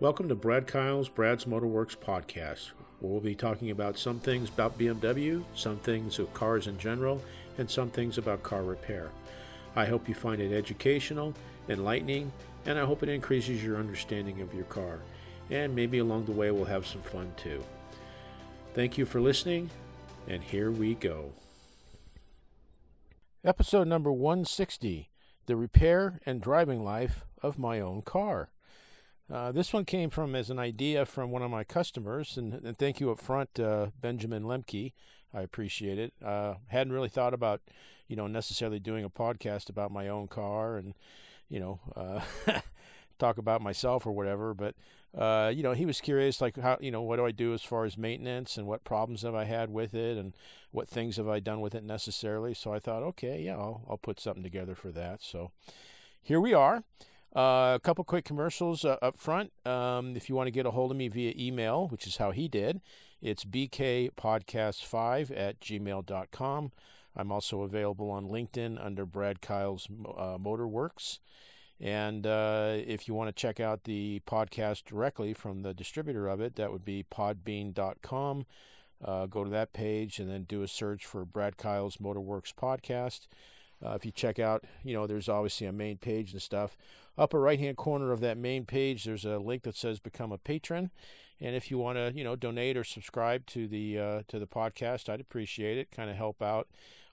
Welcome to Brad Kyle's Brad's Motorworks podcast, where we'll be talking about some things about BMW, some things of cars in general, and some things about car repair. I hope you find it educational, enlightening, and I hope it increases your understanding of your car. And maybe along the way we'll have some fun too. Thank you for listening, and here we go. Episode number 160 The Repair and Driving Life of My Own Car. Uh, this one came from as an idea from one of my customers, and, and thank you up front, uh, Benjamin Lemke. I appreciate it. Uh, hadn't really thought about, you know, necessarily doing a podcast about my own car and, you know, uh, talk about myself or whatever. But, uh, you know, he was curious, like, how, you know, what do I do as far as maintenance and what problems have I had with it and what things have I done with it necessarily. So I thought, okay, yeah, I'll, I'll put something together for that. So here we are. Uh, a couple quick commercials uh, up front. Um, if you want to get a hold of me via email, which is how he did, it's bkpodcast5 at gmail.com. I'm also available on LinkedIn under Brad Kyle's uh, Motorworks. And uh, if you want to check out the podcast directly from the distributor of it, that would be podbean.com. Uh, go to that page and then do a search for Brad Kyle's Motorworks podcast. Uh, if you check out, you know, there's obviously a main page and stuff. Upper right hand corner of that main page, there's a link that says "Become a Patron." And if you want to, you know, donate or subscribe to the uh, to the podcast, I'd appreciate it. Kind of help out,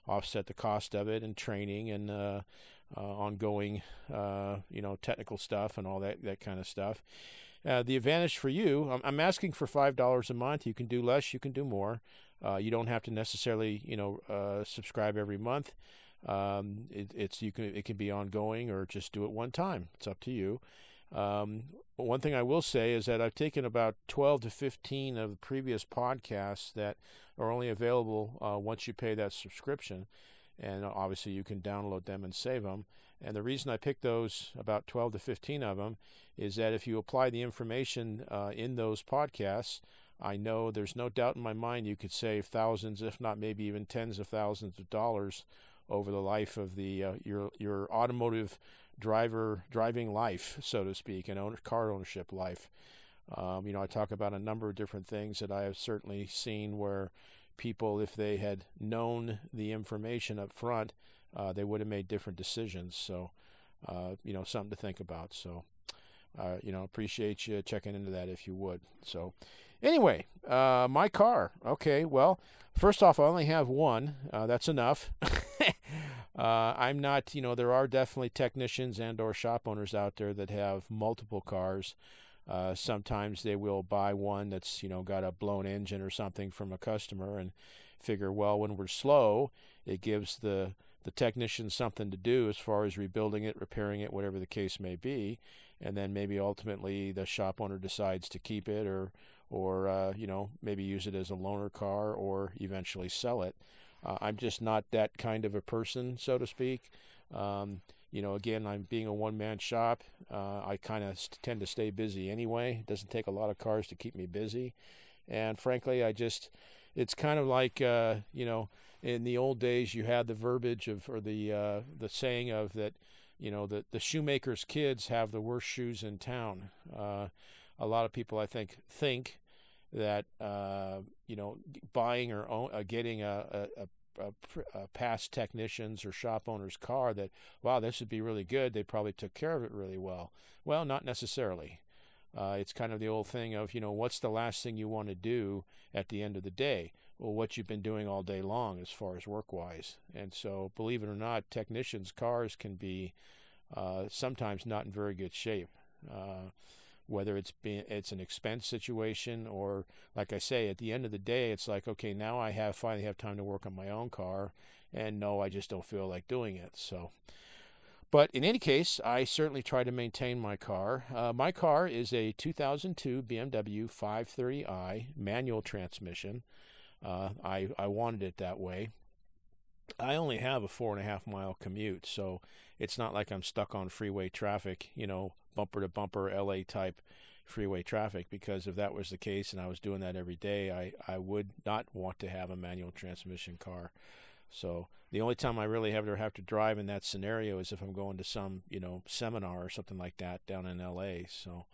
offset the cost of it, and training and uh, uh, ongoing, uh, you know, technical stuff and all that that kind of stuff. Uh, the advantage for you, I'm, I'm asking for five dollars a month. You can do less, you can do more. You don't have to necessarily, you know, subscribe every month. Um, it, it's you can it can be ongoing or just do it one time. It's up to you. Um, one thing I will say is that I've taken about 12 to 15 of the previous podcasts that are only available uh, once you pay that subscription, and obviously you can download them and save them. And the reason I picked those about 12 to 15 of them is that if you apply the information uh, in those podcasts, I know there's no doubt in my mind you could save thousands, if not maybe even tens of thousands of dollars over the life of the uh, your your automotive driver driving life, so to speak, and owner, car ownership life. Um, you know, I talk about a number of different things that I have certainly seen where people, if they had known the information up front, uh, they would have made different decisions. So, uh, you know, something to think about. So, uh, you know, appreciate you checking into that if you would. So, anyway, uh, my car. Okay, well, first off, I only have one. Uh, that's enough. Uh, I'm not, you know, there are definitely technicians and or shop owners out there that have multiple cars. Uh, sometimes they will buy one that's, you know, got a blown engine or something from a customer and figure, well, when we're slow, it gives the the technician something to do as far as rebuilding it, repairing it, whatever the case may be, and then maybe ultimately the shop owner decides to keep it or or uh, you know maybe use it as a loaner car or eventually sell it. Uh, I'm just not that kind of a person, so to speak. Um, you know, again, I'm being a one man shop. Uh, I kind of st- tend to stay busy anyway. It doesn't take a lot of cars to keep me busy. And frankly, I just, it's kind of like, uh, you know, in the old days, you had the verbiage of, or the, uh, the saying of that, you know, the, the shoemaker's kids have the worst shoes in town. Uh, a lot of people, I think, think that uh, you know buying or own, uh, getting a, a, a, a, past technician's or shop owner's car that wow this would be really good. They probably took care of it really well. Well not necessarily. Uh, it's kind of the old thing of you know what's the last thing you want to do at the end of the day? Well what you've been doing all day long as far as work wise and so believe it or not technicians cars can be uh, sometimes not in very good shape. Uh, whether it's been it's an expense situation or like I say at the end of the day it's like okay now I have finally have time to work on my own car and no I just don't feel like doing it so. But in any case I certainly try to maintain my car. Uh, my car is a 2002 BMW 530i manual transmission. Uh, I I wanted it that way. I only have a four and a half mile commute, so it's not like I'm stuck on freeway traffic, you know, bumper to bumper LA type freeway traffic. Because if that was the case and I was doing that every day, I, I would not want to have a manual transmission car. So the only time I really ever have to drive in that scenario is if I'm going to some, you know, seminar or something like that down in LA. So,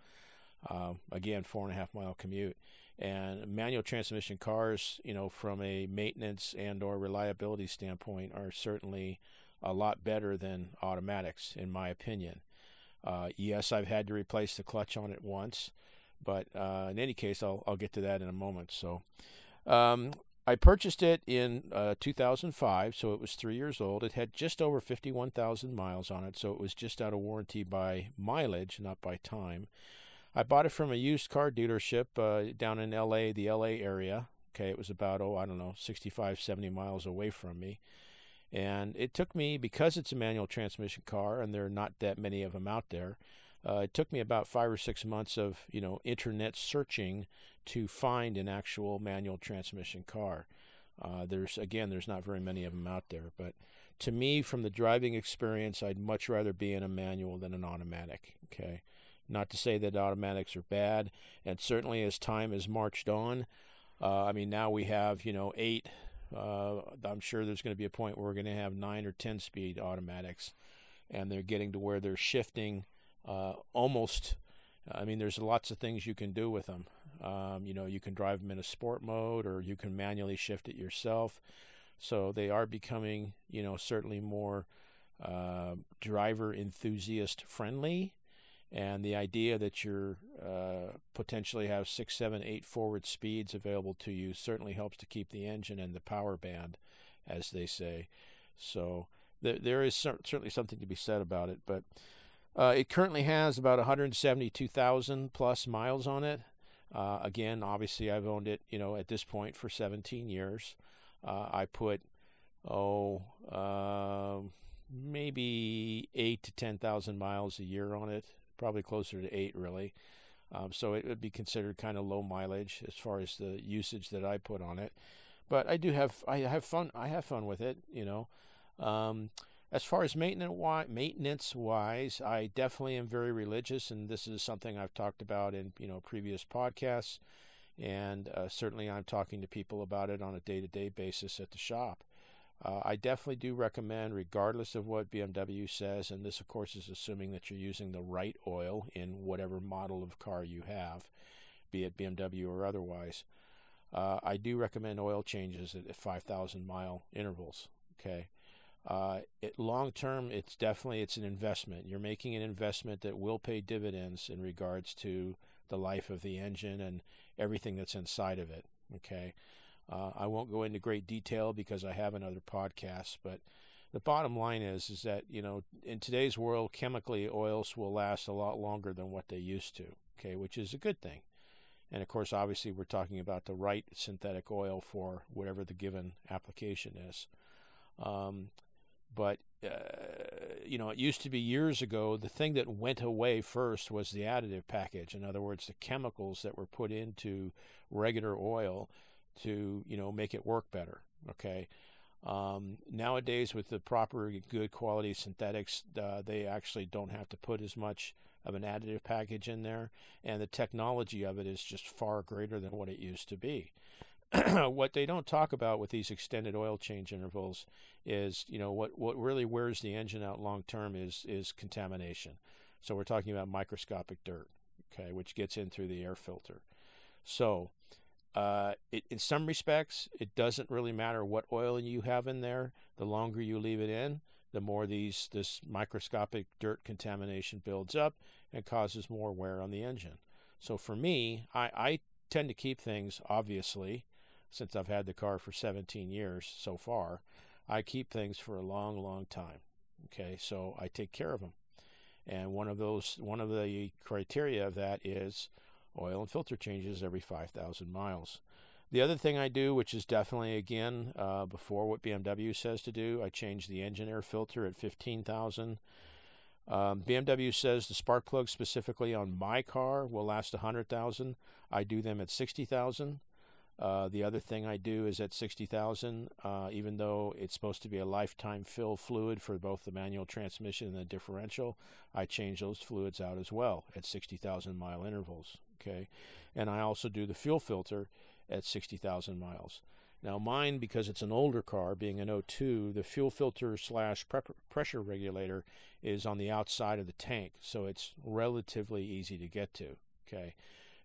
Uh, again, four and a half mile commute. And manual transmission cars, you know, from a maintenance and or reliability standpoint, are certainly a lot better than automatics, in my opinion. Uh, yes, I've had to replace the clutch on it once, but uh, in any case, I'll, I'll get to that in a moment. So, um, I purchased it in uh, 2005, so it was three years old. It had just over 51,000 miles on it, so it was just out of warranty by mileage, not by time. I bought it from a used car dealership uh, down in LA, the LA area. Okay, it was about, oh, I don't know, 65, 70 miles away from me. And it took me, because it's a manual transmission car, and there are not that many of them out there, uh, it took me about five or six months of you know internet searching to find an actual manual transmission car. Uh, there's again, there's not very many of them out there, but to me, from the driving experience, I'd much rather be in a manual than an automatic. Okay, not to say that automatics are bad, and certainly as time has marched on, uh, I mean now we have you know eight. Uh, I'm sure there's going to be a point where we're going to have nine or ten speed automatics, and they're getting to where they're shifting uh, almost. I mean, there's lots of things you can do with them. Um, you know, you can drive them in a sport mode, or you can manually shift it yourself. So they are becoming, you know, certainly more uh, driver enthusiast friendly. And the idea that you're uh, potentially have six, seven, eight forward speeds available to you certainly helps to keep the engine and the power band, as they say. So there, there is certainly something to be said about it. But uh, it currently has about 172,000 plus miles on it. Uh, again, obviously, I've owned it, you know, at this point for 17 years. Uh, I put, oh, um, maybe eight to 10,000 miles a year on it, probably closer to eight, really. Um, so it would be considered kind of low mileage as far as the usage that I put on it. But I do have, I have fun. I have fun with it, you know. Um, as far as maintenance wise, I definitely am very religious, and this is something I've talked about in you know previous podcasts, and uh, certainly I'm talking to people about it on a day-to-day basis at the shop. Uh, I definitely do recommend, regardless of what BMW says, and this of course is assuming that you're using the right oil in whatever model of car you have, be it BMW or otherwise. Uh, I do recommend oil changes at 5,000 mile intervals. Okay. Uh, long term, it's definitely it's an investment. You're making an investment that will pay dividends in regards to the life of the engine and everything that's inside of it. Okay, uh, I won't go into great detail because I have another podcast, but the bottom line is is that you know in today's world, chemically oils will last a lot longer than what they used to. Okay, which is a good thing. And of course, obviously, we're talking about the right synthetic oil for whatever the given application is. Um, but uh, you know, it used to be years ago. The thing that went away first was the additive package. In other words, the chemicals that were put into regular oil to you know make it work better. Okay. Um, nowadays, with the proper good quality synthetics, uh, they actually don't have to put as much of an additive package in there, and the technology of it is just far greater than what it used to be. what they don't talk about with these extended oil change intervals is, you know, what, what really wears the engine out long term is is contamination. So we're talking about microscopic dirt, okay, which gets in through the air filter. So uh, it, in some respects, it doesn't really matter what oil you have in there. The longer you leave it in, the more these this microscopic dirt contamination builds up and causes more wear on the engine. So for me, I, I tend to keep things obviously since I've had the car for 17 years so far, I keep things for a long, long time. Okay, so I take care of them. And one of those, one of the criteria of that is oil and filter changes every 5,000 miles. The other thing I do, which is definitely again uh, before what BMW says to do, I change the engine air filter at 15,000. Um, BMW says the spark plugs specifically on my car will last 100,000. I do them at 60,000. Uh, the other thing I do is at 60,000, uh, even though it's supposed to be a lifetime fill fluid for both the manual transmission and the differential, I change those fluids out as well at 60,000 mile intervals. Okay, and I also do the fuel filter at 60,000 miles. Now mine, because it's an older car, being an 02, the fuel filter slash pressure regulator is on the outside of the tank, so it's relatively easy to get to. Okay,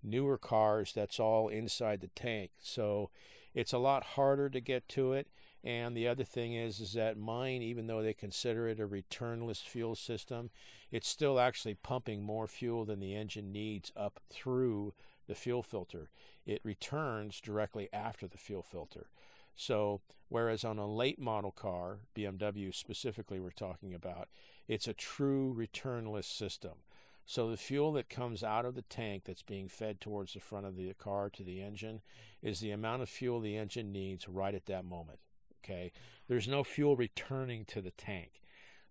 newer cars, that's all inside the tank, so it's a lot harder to get to it. And the other thing is, is that mine, even though they consider it a returnless fuel system, it's still actually pumping more fuel than the engine needs up through the fuel filter. It returns directly after the fuel filter. So, whereas on a late model car, BMW specifically, we're talking about, it's a true returnless system. So, the fuel that comes out of the tank that's being fed towards the front of the car to the engine is the amount of fuel the engine needs right at that moment. Okay, there's no fuel returning to the tank.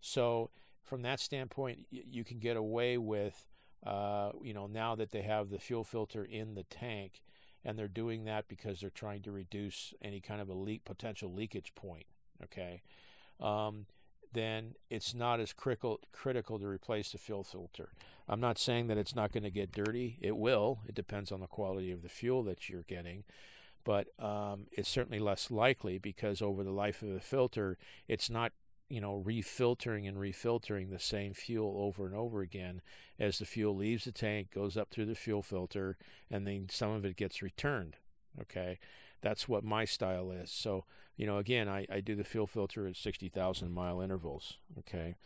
So, from that standpoint, you can get away with, uh, you know, now that they have the fuel filter in the tank, and they're doing that because they're trying to reduce any kind of a leak potential leakage point. Okay, um, then it's not as critical critical to replace the fuel filter. I'm not saying that it's not going to get dirty. It will. It depends on the quality of the fuel that you're getting, but um, it's certainly less likely because over the life of the filter, it's not you know, refiltering and refiltering the same fuel over and over again as the fuel leaves the tank, goes up through the fuel filter, and then some of it gets returned. Okay, that's what my style is. So, you know, again, I, I do the fuel filter at 60,000 mile intervals. Okay,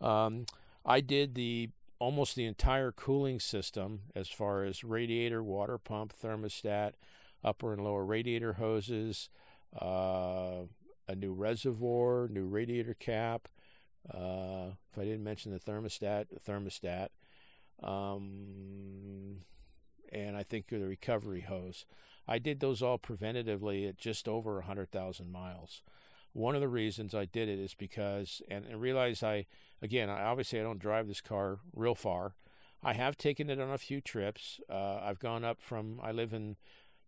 um, I did the almost the entire cooling system as far as radiator, water pump, thermostat, upper and lower radiator hoses. Uh, a new reservoir, new radiator cap. Uh, if I didn't mention the thermostat, the thermostat, um, and I think the recovery hose. I did those all preventatively at just over 100,000 miles. One of the reasons I did it is because, and, and realize I, again, I, obviously I don't drive this car real far. I have taken it on a few trips. Uh, I've gone up from, I live in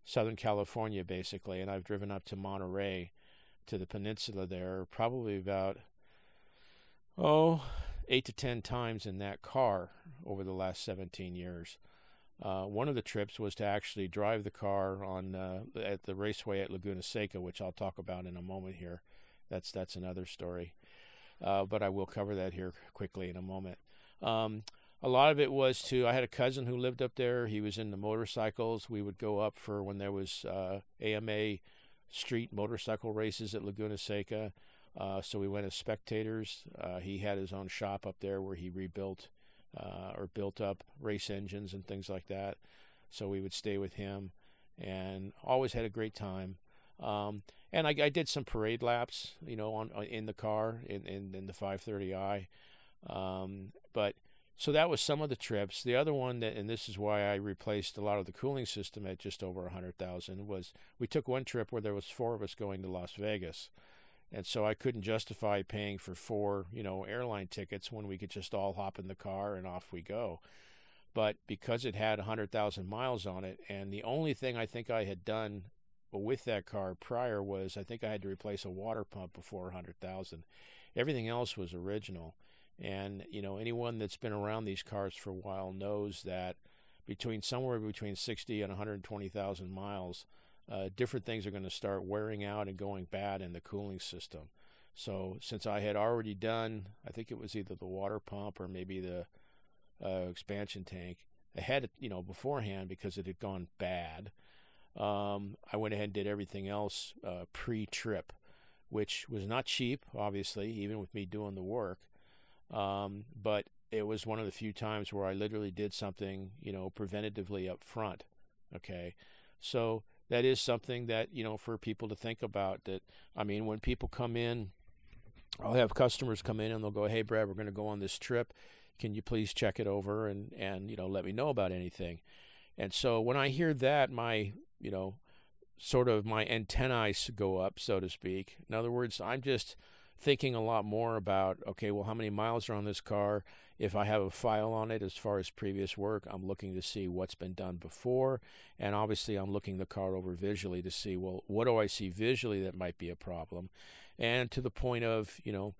Southern California basically, and I've driven up to Monterey to the peninsula there, probably about oh eight to ten times in that car over the last 17 years. Uh, one of the trips was to actually drive the car on uh, at the raceway at Laguna Seca, which I'll talk about in a moment here. That's that's another story, uh, but I will cover that here quickly in a moment. Um, a lot of it was to I had a cousin who lived up there. He was into motorcycles. We would go up for when there was AMA uh, street motorcycle races at Laguna Seca. Uh, so we went as spectators. Uh, he had his own shop up there where he rebuilt uh, or built up race engines and things like that. So we would stay with him and always had a great time. Um, and I, I, did some parade laps, you know, on, on in the car in, in, in the 530i. Um, but so that was some of the trips. The other one that, and this is why I replaced a lot of the cooling system at just over a hundred thousand, was we took one trip where there was four of us going to Las Vegas, and so I couldn't justify paying for four, you know, airline tickets when we could just all hop in the car and off we go. But because it had a hundred thousand miles on it, and the only thing I think I had done with that car prior was I think I had to replace a water pump before a hundred thousand. Everything else was original and you know, anyone that's been around these cars for a while knows that between somewhere between 60 and 120,000 miles, uh, different things are going to start wearing out and going bad in the cooling system. So since I had already done, I think it was either the water pump or maybe the uh, expansion tank ahead, you know, beforehand because it had gone bad. Um, I went ahead and did everything else uh, pre-trip, which was not cheap, obviously, even with me doing the work. Um, but it was one of the few times where I literally did something, you know, preventatively up front. Okay. So that is something that, you know, for people to think about that, I mean, when people come in, I'll have customers come in and they'll go, Hey, Brad, we're going to go on this trip. Can you please check it over and, and, you know, let me know about anything? And so when I hear that, my, you know, sort of my antennae go up, so to speak. In other words, I'm just, thinking a lot more about okay, well, how many miles are on this car? If I have a file on it as far as previous work, I'm looking to see what's been done before. And obviously, I'm looking the car over visually to see, well, what do I see visually that might be a problem? And to the point of, you know,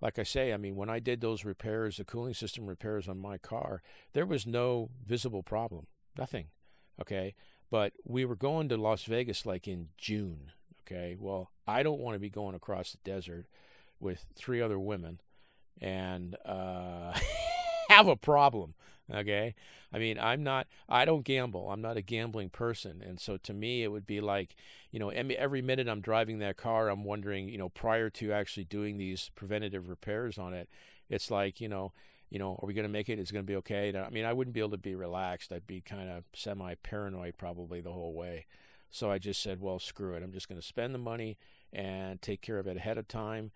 like I say, I mean, when I did those repairs, the cooling system repairs on my car, there was no visible problem, nothing. Okay. But we were going to Las Vegas like in June. Okay. Well, I don't want to be going across the desert with three other women and uh, have a problem. Okay. I mean, I'm not, I don't gamble. I'm not a gambling person. And so to me, it would be like, you know, every minute I'm driving that car, I'm wondering, you know, prior to actually doing these preventative repairs on it, it's like, you know, you know, are we going to make it? Is it going to be okay? I mean, I wouldn't be able to be relaxed. I'd be kind of semi paranoid probably the whole way. So I just said, well, screw it. I'm just going to spend the money and take care of it ahead of time.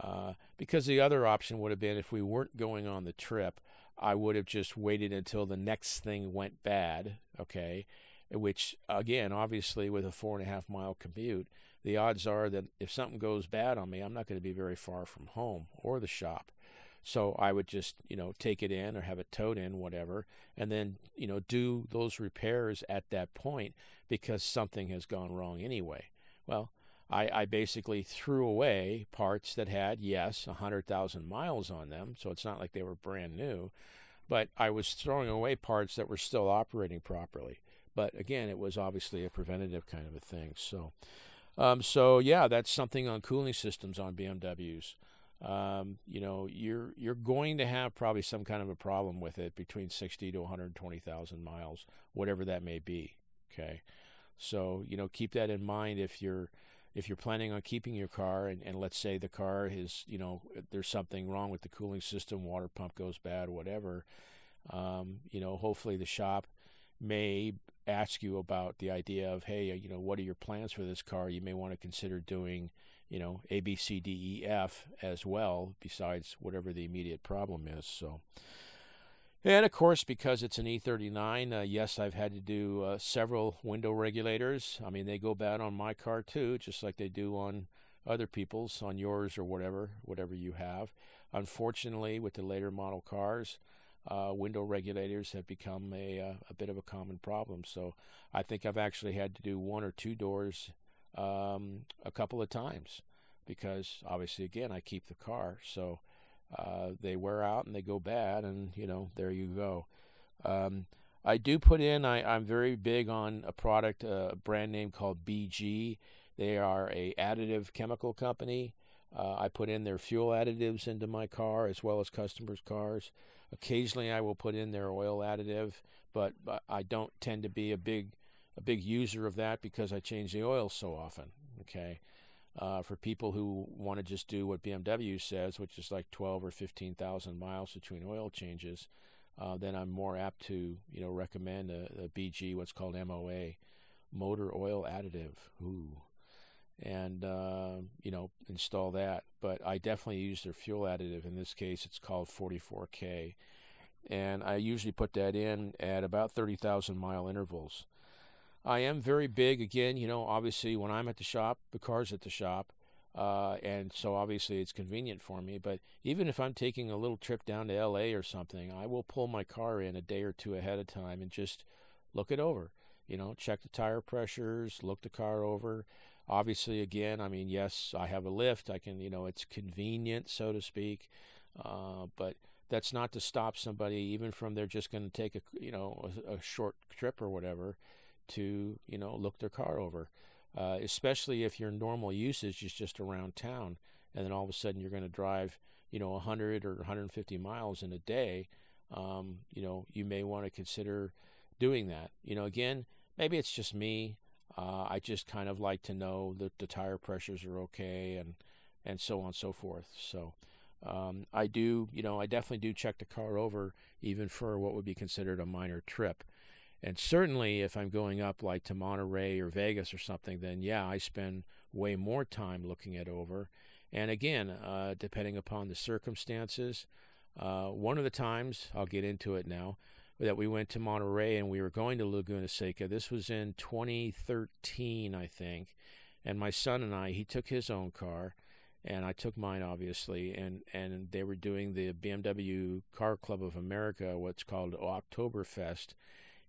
Uh, because the other option would have been if we weren't going on the trip, I would have just waited until the next thing went bad, okay? Which, again, obviously, with a four and a half mile commute, the odds are that if something goes bad on me, I'm not going to be very far from home or the shop. So I would just, you know, take it in or have it towed in, whatever, and then, you know, do those repairs at that point because something has gone wrong anyway. Well, I, I basically threw away parts that had, yes, 100,000 miles on them, so it's not like they were brand new, but I was throwing away parts that were still operating properly. But again, it was obviously a preventative kind of a thing. So, um, so yeah, that's something on cooling systems on BMWs. Um, you know, you're you're going to have probably some kind of a problem with it between 60 to 120,000 miles, whatever that may be. Okay, so you know, keep that in mind if you're if you're planning on keeping your car and, and let's say the car is you know there's something wrong with the cooling system water pump goes bad whatever um, you know hopefully the shop may ask you about the idea of hey you know what are your plans for this car? You may want to consider doing you know a b c d e f as well besides whatever the immediate problem is so and of course, because it's an E39, uh, yes, I've had to do uh, several window regulators. I mean, they go bad on my car too, just like they do on other people's, on yours or whatever, whatever you have. Unfortunately, with the later model cars, uh, window regulators have become a, uh, a bit of a common problem. So I think I've actually had to do one or two doors um, a couple of times because obviously, again, I keep the car. So uh, they wear out and they go bad, and you know there you go. Um, I do put in. I, am very big on a product, a brand name called BG. They are a additive chemical company. Uh, I put in their fuel additives into my car as well as customers' cars. Occasionally, I will put in their oil additive, but I don't tend to be a big a big user of that because I change the oil so often. Okay, uh, for people who want to just do what BMW says, which is like 12 or 15,000 miles between oil changes, uh, then I'm more apt to you know recommend a, a, BG, what's called MOA, motor oil additive. Ooh. And uh, you know install that, but I definitely use their fuel additive. In this case, it's called 44K, and I usually put that in at about 30,000 mile intervals. I am very big again. You know, obviously when I'm at the shop, the car's at the shop, uh, and so obviously it's convenient for me. But even if I'm taking a little trip down to L.A. or something, I will pull my car in a day or two ahead of time and just look it over. You know, check the tire pressures, look the car over. Obviously, again, I mean, yes, I have a lift. I can, you know, it's convenient, so to speak. Uh, but that's not to stop somebody, even from they're just going to take a, you know, a, a short trip or whatever to you know look their car over, uh, especially if your normal usage is just around town, and then all of a sudden you're going to drive you know 100 or 150 miles in a day. Um, you know you may want to consider doing that. You know again maybe it's just me. Uh, I just kind of like to know that the tire pressures are okay and and so on and so forth. So. Um, I do, you know, I definitely do check the car over even for what would be considered a minor trip. And certainly, if I'm going up like to Monterey or Vegas or something, then yeah, I spend way more time looking it over. And again, uh, depending upon the circumstances, uh, one of the times, I'll get into it now, that we went to Monterey and we were going to Laguna Seca. This was in 2013, I think. And my son and I, he took his own car, and I took mine, obviously. And, and they were doing the BMW Car Club of America, what's called Oktoberfest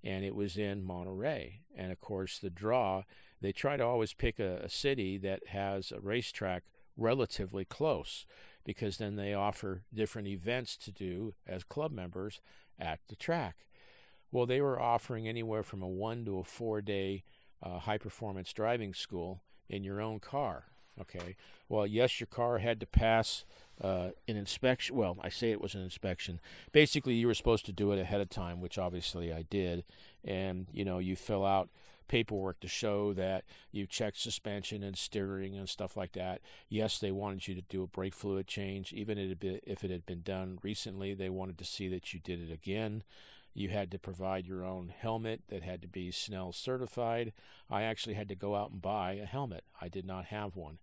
and it was in Monterey. And of course, the draw, they try to always pick a, a city that has a racetrack relatively close because then they offer different events to do as club members at the track. Well, they were offering anywhere from a one to a four day uh, high performance driving school in your own car. Okay. Well, yes, your car had to pass uh, an inspection. Well, I say it was an inspection. Basically, you were supposed to do it ahead of time, which obviously I did. And you know, you fill out paperwork to show that you checked suspension and steering and stuff like that. Yes, they wanted you to do a brake fluid change, even if it had been done recently. They wanted to see that you did it again. You had to provide your own helmet that had to be Snell certified. I actually had to go out and buy a helmet. I did not have one.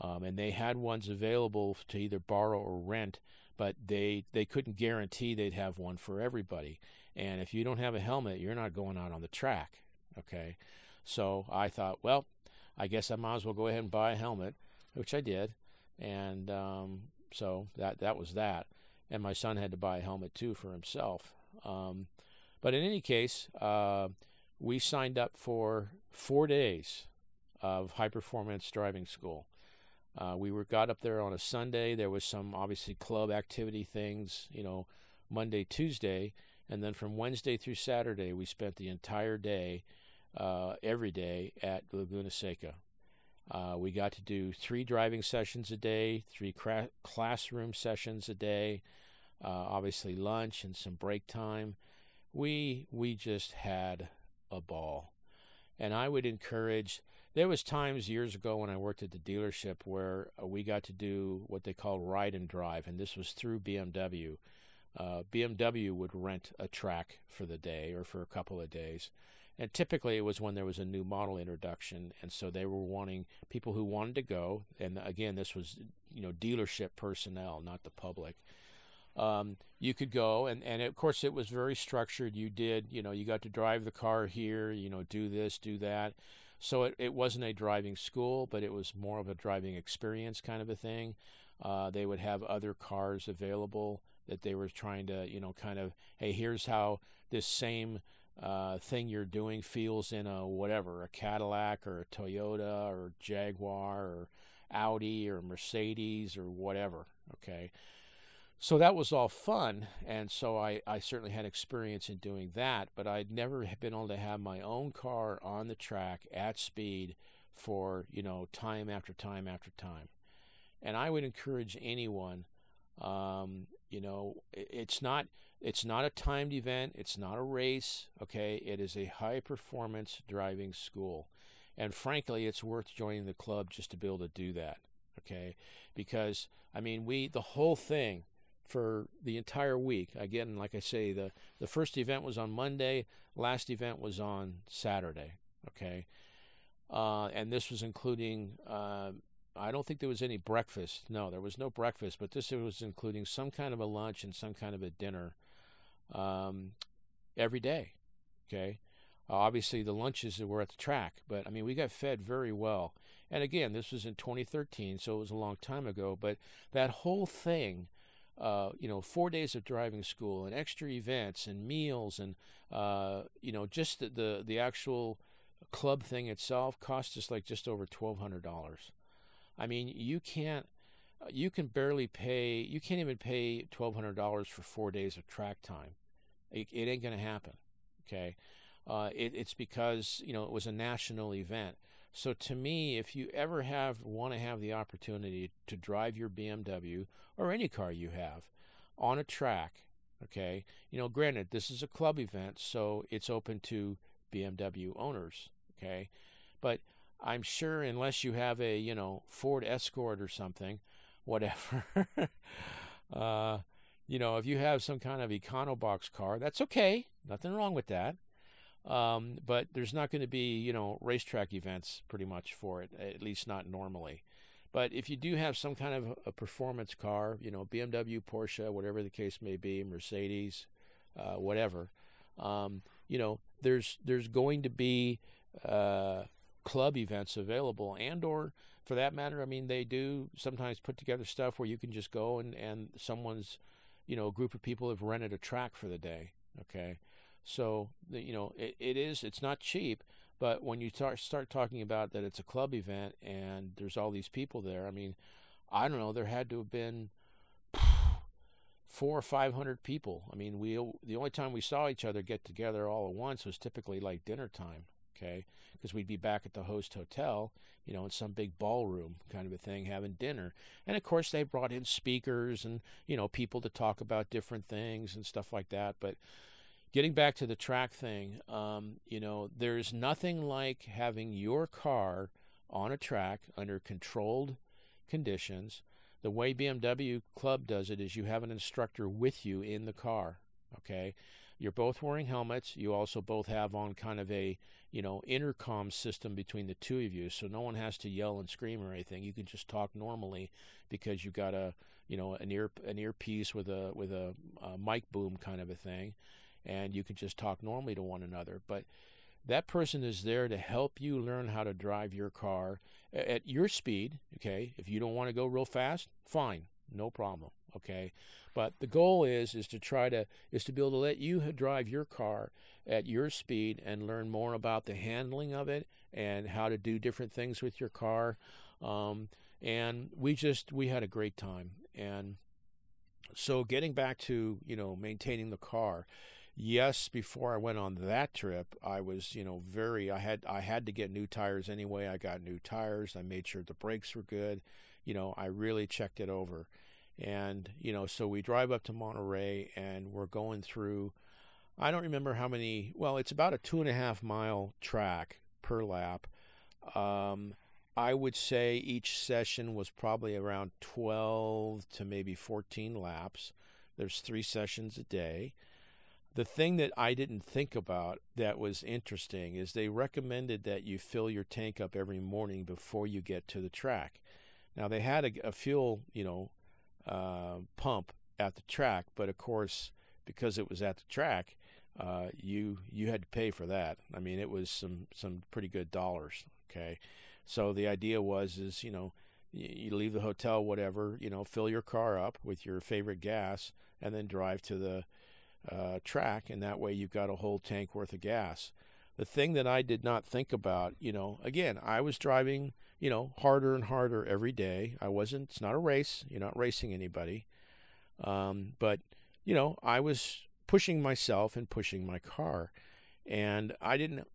Um, and they had ones available to either borrow or rent, but they, they couldn't guarantee they'd have one for everybody. And if you don't have a helmet, you're not going out on the track. Okay. So I thought, well, I guess I might as well go ahead and buy a helmet, which I did. And um, so that, that was that. And my son had to buy a helmet too for himself. Um, but in any case, uh, we signed up for four days of high performance driving school. Uh, we were got up there on a Sunday. There was some obviously club activity things, you know, Monday, Tuesday, and then from Wednesday through Saturday, we spent the entire day, uh, every day at Laguna Seca. Uh, we got to do three driving sessions a day, three cra- classroom sessions a day, uh, obviously lunch and some break time. We we just had a ball, and I would encourage. There was times years ago when I worked at the dealership where uh, we got to do what they call ride and drive, and this was through BMW. Uh, BMW would rent a track for the day or for a couple of days. And typically it was when there was a new model introduction. And so they were wanting people who wanted to go. And again, this was, you know, dealership personnel, not the public. Um, you could go and, and of course it was very structured you did you know you got to drive the car here you know do this do that so it, it wasn't a driving school but it was more of a driving experience kind of a thing. Uh, they would have other cars available that they were trying to you know kind of hey here's how this same uh, thing you're doing feels in a whatever a cadillac or a toyota or jaguar or audi or mercedes or whatever okay so that was all fun and so I, I certainly had experience in doing that but i'd never been able to have my own car on the track at speed for you know time after time after time. And i would encourage anyone um, you know it's not it's not a timed event it's not a race okay? It is a high performance driving school and frankly it's worth joining the club just to be able to do that okay? Because i mean we the whole thing for the entire week. Again, like I say, the, the first event was on Monday, last event was on Saturday. Okay. Uh, and this was including, uh, I don't think there was any breakfast. No, there was no breakfast, but this was including some kind of a lunch and some kind of a dinner um, every day. Okay. Uh, obviously, the lunches were at the track, but I mean, we got fed very well. And again, this was in 2013, so it was a long time ago, but that whole thing uh, you know, four days of driving school and extra events and meals and uh, you know, just the, the, the actual club thing itself cost us like just over twelve hundred dollars. I mean, you can't, you can barely pay, you can't even pay twelve hundred dollars for four days of track time. It, it ain't to happen. Okay, uh, it, it's because you know it was a national event. So to me, if you ever have want to have the opportunity to drive your BMW or any car you have on a track, okay, you know, granted this is a club event, so it's open to BMW owners, okay, but I'm sure unless you have a you know Ford Escort or something, whatever, uh, you know, if you have some kind of Econobox car, that's okay, nothing wrong with that. Um, but there's not going to be, you know, racetrack events pretty much for it, at least not normally. But if you do have some kind of a performance car, you know, BMW, Porsche, whatever the case may be, Mercedes, uh, whatever, um, you know, there's there's going to be uh, club events available, and or for that matter, I mean, they do sometimes put together stuff where you can just go and and someone's, you know, a group of people have rented a track for the day. Okay, so you know it, it is it's not cheap, but when you start start talking about that it's a club event and there's all these people there, I mean, I don't know, there had to have been four or five hundred people. I mean, we the only time we saw each other get together all at once was typically like dinner time. Okay, because we'd be back at the host hotel, you know, in some big ballroom kind of a thing, having dinner. And of course, they brought in speakers and you know people to talk about different things and stuff like that. But getting back to the track thing, um, you know, there's nothing like having your car on a track under controlled conditions. The way BMW Club does it is you have an instructor with you in the car. Okay, you're both wearing helmets. You also both have on kind of a you know intercom system between the two of you, so no one has to yell and scream or anything. You can just talk normally because you've got a you know an ear an earpiece with a with a, a mic boom kind of a thing, and you can just talk normally to one another. But that person is there to help you learn how to drive your car at your speed. Okay, if you don't want to go real fast, fine, no problem. Okay, but the goal is is to try to is to be able to let you drive your car at your speed and learn more about the handling of it and how to do different things with your car. Um, and we just we had a great time. And so getting back to you know maintaining the car. Yes, before I went on that trip, I was, you know, very I had I had to get new tires anyway. I got new tires. I made sure the brakes were good. You know, I really checked it over. And, you know, so we drive up to Monterey and we're going through, I don't remember how many, well, it's about a two and a half mile track per lap. Um, I would say each session was probably around 12 to maybe 14 laps. There's three sessions a day. The thing that I didn't think about that was interesting is they recommended that you fill your tank up every morning before you get to the track. Now they had a, a fuel, you know, uh, pump at the track, but of course, because it was at the track, uh, you you had to pay for that. I mean, it was some some pretty good dollars. Okay, so the idea was is you know you, leave the hotel, whatever, you know, fill your car up with your favorite gas, and then drive to the uh, track, and that way you've got a whole tank worth of gas. The thing that I did not think about, you know, again, I was driving you know, harder and harder every day. I wasn't, it's not a race. You're not racing anybody. Um, but, you know, I was pushing myself and pushing my car. And I didn't,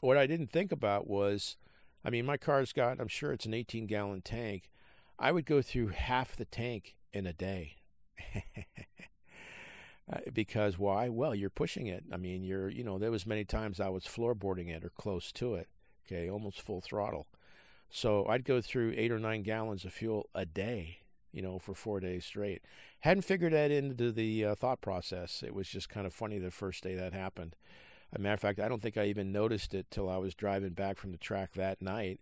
what I didn't think about was, I mean, my car's got, I'm sure it's an 18 gallon tank. I would go through half the tank in a day. Uh, because why? Well, you're pushing it. I mean, you're, you know, there was many times I was floorboarding it or close to it. Okay, almost full throttle. So I'd go through eight or nine gallons of fuel a day, you know, for four days straight. Hadn't figured that into the uh, thought process. It was just kind of funny the first day that happened. As a matter of fact, I don't think I even noticed it till I was driving back from the track that night.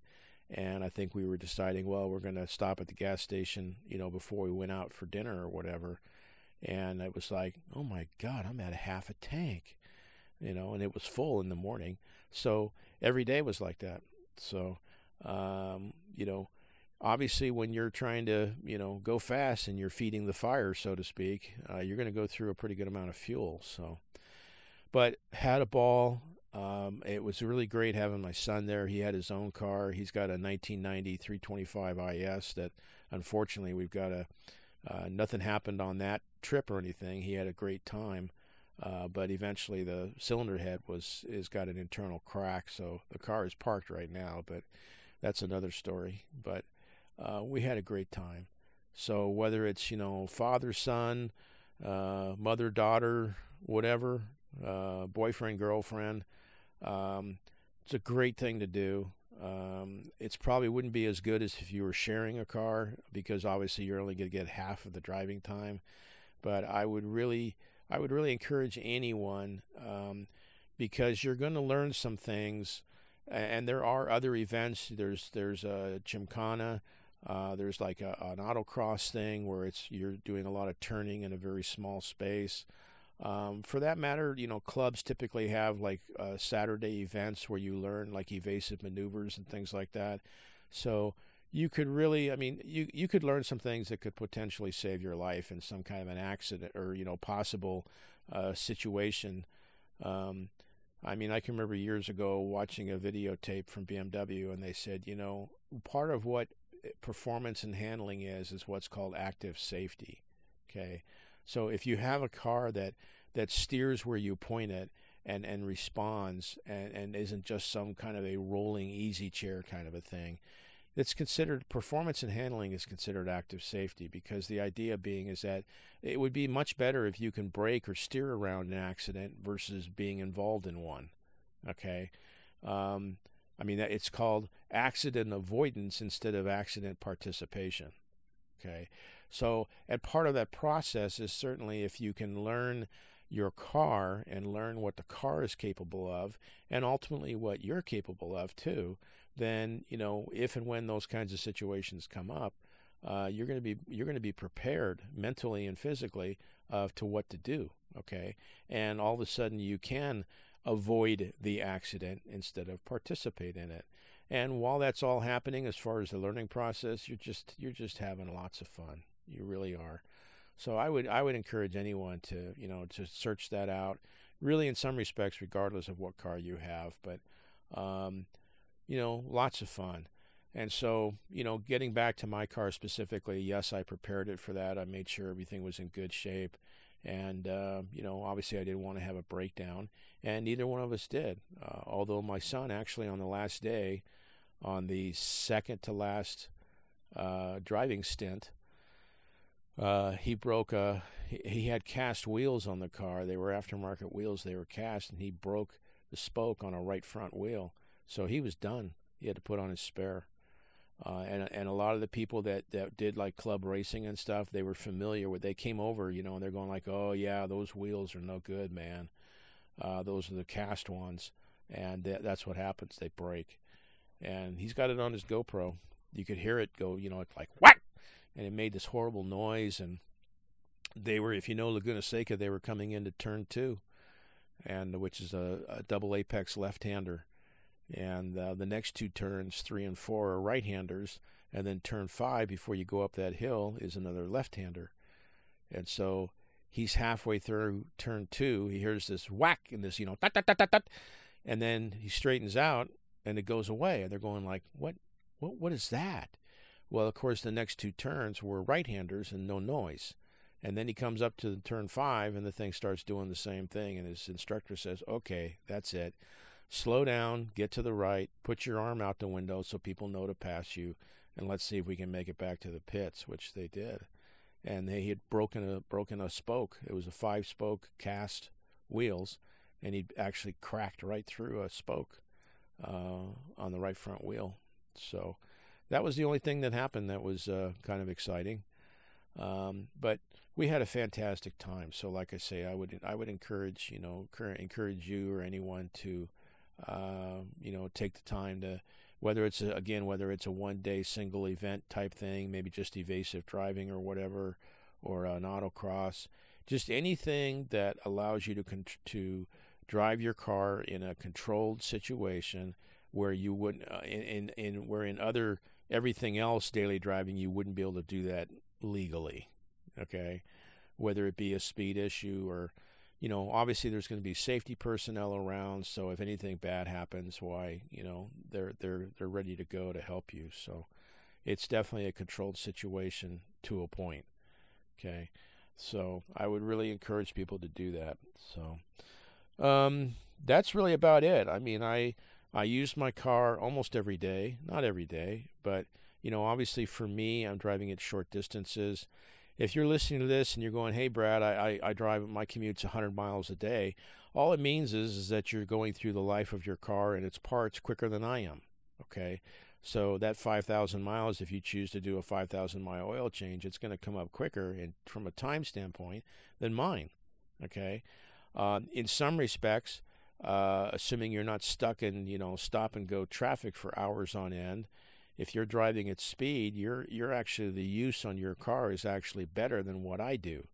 And I think we were deciding, well, we're going to stop at the gas station, you know, before we went out for dinner or whatever. And it was like, oh my God, I'm at a half a tank, you know, and it was full in the morning. So every day was like that. So um, you know, obviously, when you're trying to, you know, go fast and you're feeding the fire, so to speak, uh, you're going to go through a pretty good amount of fuel. So, but had a ball. Um, it was really great having my son there. He had his own car. He's got a 1990 325 IS that, unfortunately, we've got a. Uh, nothing happened on that trip or anything. He had a great time. Uh, but eventually the cylinder head was is got an internal crack, so the car is parked right now. But that's another story. But uh, we had a great time. So whether it's you know father son, uh, mother daughter, whatever, uh, boyfriend girlfriend, um, it's a great thing to do. Um, it's probably wouldn't be as good as if you were sharing a car because obviously you're only going to get half of the driving time. But I would really, I would really encourage anyone um, because you're going to learn some things and there are other events. There's there's a Gymkhana. Uh, there's like a, an autocross thing where it's you're doing a lot of turning in a very small space. Um, for that matter, you know, clubs typically have like uh, Saturday events where you learn like evasive maneuvers and things like that. So you could really, I mean, you you could learn some things that could potentially save your life in some kind of an accident or you know possible uh, situation. Um, I mean, I can remember years ago watching a videotape from BMW, and they said, you know, part of what performance and handling is is what's called active safety. Okay, so if you have a car that that steers where you point it, and and responds and and isn't just some kind of a rolling easy chair kind of a thing it's considered performance and handling is considered active safety because the idea being is that it would be much better if you can brake or steer around an accident versus being involved in one okay? Um, i mean it's called accident avoidance instead of accident participation okay? So and part of that process is certainly if you can learn your car and learn what the car is capable of and ultimately what you're capable of too then you know if and when those kinds of situations come up uh, you're going to be you're going to be prepared mentally and physically uh, to what to do okay? And all of a sudden you can avoid the accident instead of participate in it. And while that's all happening as far as the learning process you're just you're just having lots of fun. You really are. So I would I would encourage anyone to you know to search that out. Really, in some respects, regardless of what car you have, but um, you know, lots of fun. And so, you know, getting back to my car specifically, yes, I prepared it for that. I made sure everything was in good shape. And, uh, you know, obviously I didn't want to have a breakdown. And neither one of us did. Uh, although my son actually, on the last day, on the second to last uh, driving stint, uh, he broke a. He, he had cast wheels on the car. They were aftermarket wheels. They were cast, and he broke the spoke on a right front wheel. So he was done. He had to put on his spare. Uh, and and a lot of the people that, that did like club racing and stuff, they were familiar with. They came over, you know, and they're going like, "Oh yeah, those wheels are no good, man. Uh, those are the cast ones." And th- that's what happens. They break. And he's got it on his GoPro. You could hear it go, you know, like what and it made this horrible noise. And they were, if you know Laguna Seca, they were coming into turn two, and which is a, a double apex left-hander. And uh, the next two turns, three and four, are right-handers, and then turn five, before you go up that hill, is another left-hander. And so he's halfway through turn two. He hears this whack and this, you know, and then he straightens out, and it goes away. And they're going like, "What? What? What is that?" Well, of course, the next two turns were right handers and no noise. And then he comes up to turn five and the thing starts doing the same thing. And his instructor says, okay, that's it. Slow down, get to the right, put your arm out the window so people know to pass you, and let's see if we can make it back to the pits, which they did. And they had broken a broken a spoke. It was a five spoke cast wheels, and he actually cracked right through a spoke uh, on the right front wheel. So that was the only thing that happened that was uh, kind of exciting. Um, but we had a fantastic time. So, like I say, I would I would encourage you know encourage you or anyone to uh, you know take the time to whether it's a, again whether it's a one day single event type thing, maybe just evasive driving or whatever, or an autocross, just anything that allows you to con- to drive your car in a controlled situation where you wouldn't uh, in, in in where in other everything else daily driving you wouldn't be able to do that legally okay? Whether it be a speed issue or you know obviously there's going to be safety personnel around so if anything bad happens why you know they're they're they're ready to go to help you so it's definitely a controlled situation to a point okay so i would really encourage people to do that so um that's really about it i mean i I use my car almost every day, not every day, but you know, obviously for me, I'm driving at short distances. If you're listening to this and you're going, "Hey, Brad, I, I, I drive my commute's 100 miles a day," all it means is is that you're going through the life of your car and its parts quicker than I am. Okay, so that 5,000 miles, if you choose to do a 5,000 mile oil change, it's going to come up quicker, and from a time standpoint, than mine. Okay, uh, in some respects, uh, assuming you're not stuck in you know stop and go traffic for hours on end. If you're driving at speed, you're you're actually the use on your car is actually better than what I do,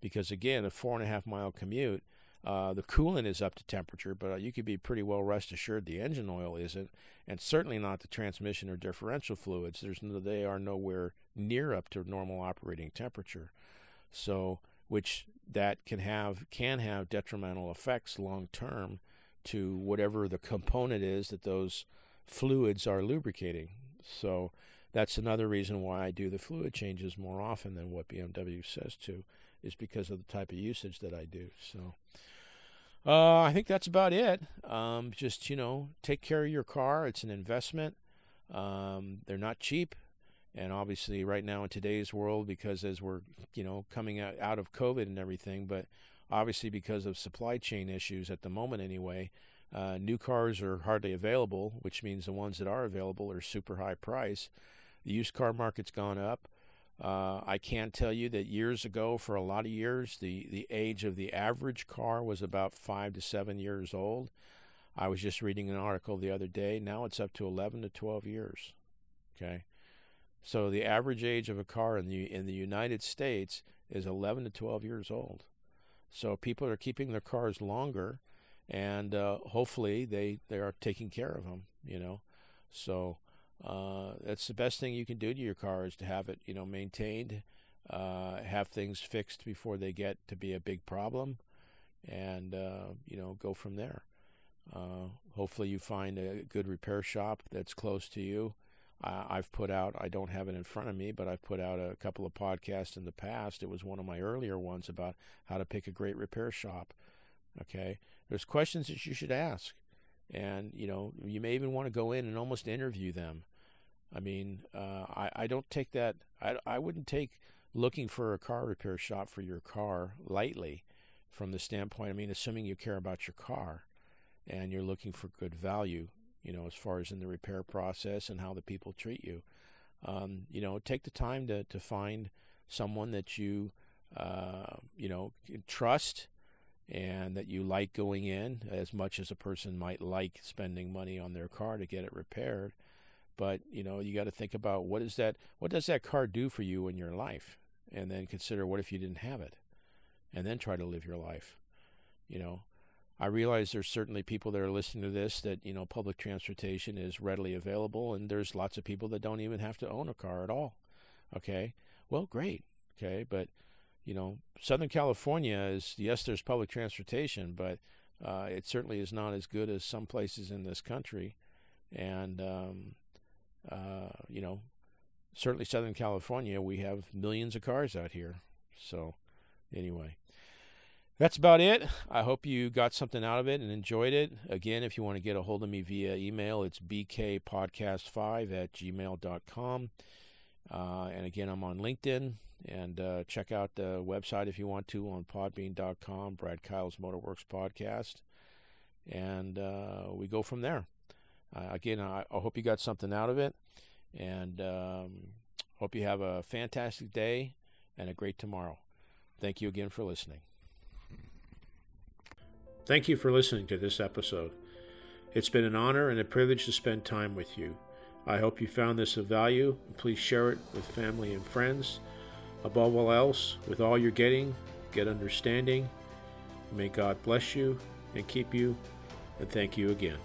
because again, a four and a half mile commute, uh, the coolant is up to temperature, but you could be pretty well rest assured the engine oil isn't, and certainly not the transmission or differential fluids. There's no, they are nowhere near up to normal operating temperature, so which that can have can have detrimental effects long term to whatever the component is that those fluids are lubricating. So that's another reason why I do the fluid changes more often than what BMW says to, is because of the type of usage that I do. So, Uh, I think that's about it. Um, just you know, take care of your car. It's an investment. Um, they're not cheap, and obviously, right now in today's world, because as we're you know coming out, out of COVID and everything, but obviously because of supply chain issues at the moment anyway, uh, new cars are hardly available, which means the ones that are available are super high price. The used car market's gone up. Uh, I can't tell you that years ago, for a lot of years, the, the age of the average car was about five to seven years old. I was just reading an article the other day. Now it's up to 11 to 12 years. Okay. So the average age of a car in the in the United States is 11 to 12 years old. So people are keeping their cars longer, and uh, hopefully they they are taking care of them. You know, so uh, that's the best thing you can do to your car is to have it, you know, maintained, uh, have things fixed before they get to be a big problem, and uh, you know, go from there. Uh, hopefully, you find a good repair shop that's close to you. I've put out, I don't have it in front of me, but I've put out a couple of podcasts in the past. It was one of my earlier ones about how to pick a great repair shop. Okay. There's questions that you should ask. And, you know, you may even want to go in and almost interview them I mean, uh, I, I don't take that, I, I wouldn't take looking for a car repair shop for your car lightly from the standpoint, I mean, assuming you care about your car and you're looking for good value, you know, as far as in the repair process and how the people treat you. Um, you know, take the time to, to find someone that you, uh, you know, trust and that you like going in as much as a person might like spending money on their car to get it repaired. But you know you got to think about what is that what does that car do for you in your life? And then consider what if you didn't have it? And then try to live your life you know? I realize there's certainly people that are listening to this that you know public transportation is readily available and there's lots of people that don't even have to own a car at all okay? Well great okay? But you know southern california is yes there's public transportation but uh, it certainly is not as good as some places in this country and um, uh, you know, certainly Southern California, we have millions of cars out here. So, anyway, that's about it. I hope you got something out of it and enjoyed it. Again, if you want to get a hold of me via email, it's bkpodcast5 at gmail.com. Uh, and again, I'm on LinkedIn. And uh, check out the website if you want to on podbean.com, Brad Kyle's Motorworks Podcast. And uh, we go from there. Uh, again, I, I, hope you got something out of it, and um, hope you have a fantastic day and a great tomorrow. Thank you again for listening. Thank you for listening to this episode. It's been an honor and a privilege to spend time with you. I hope you found this of value. Please share it with family and friends. Above all else, with all you're getting, get understanding. May God bless you and keep you, and thank you again.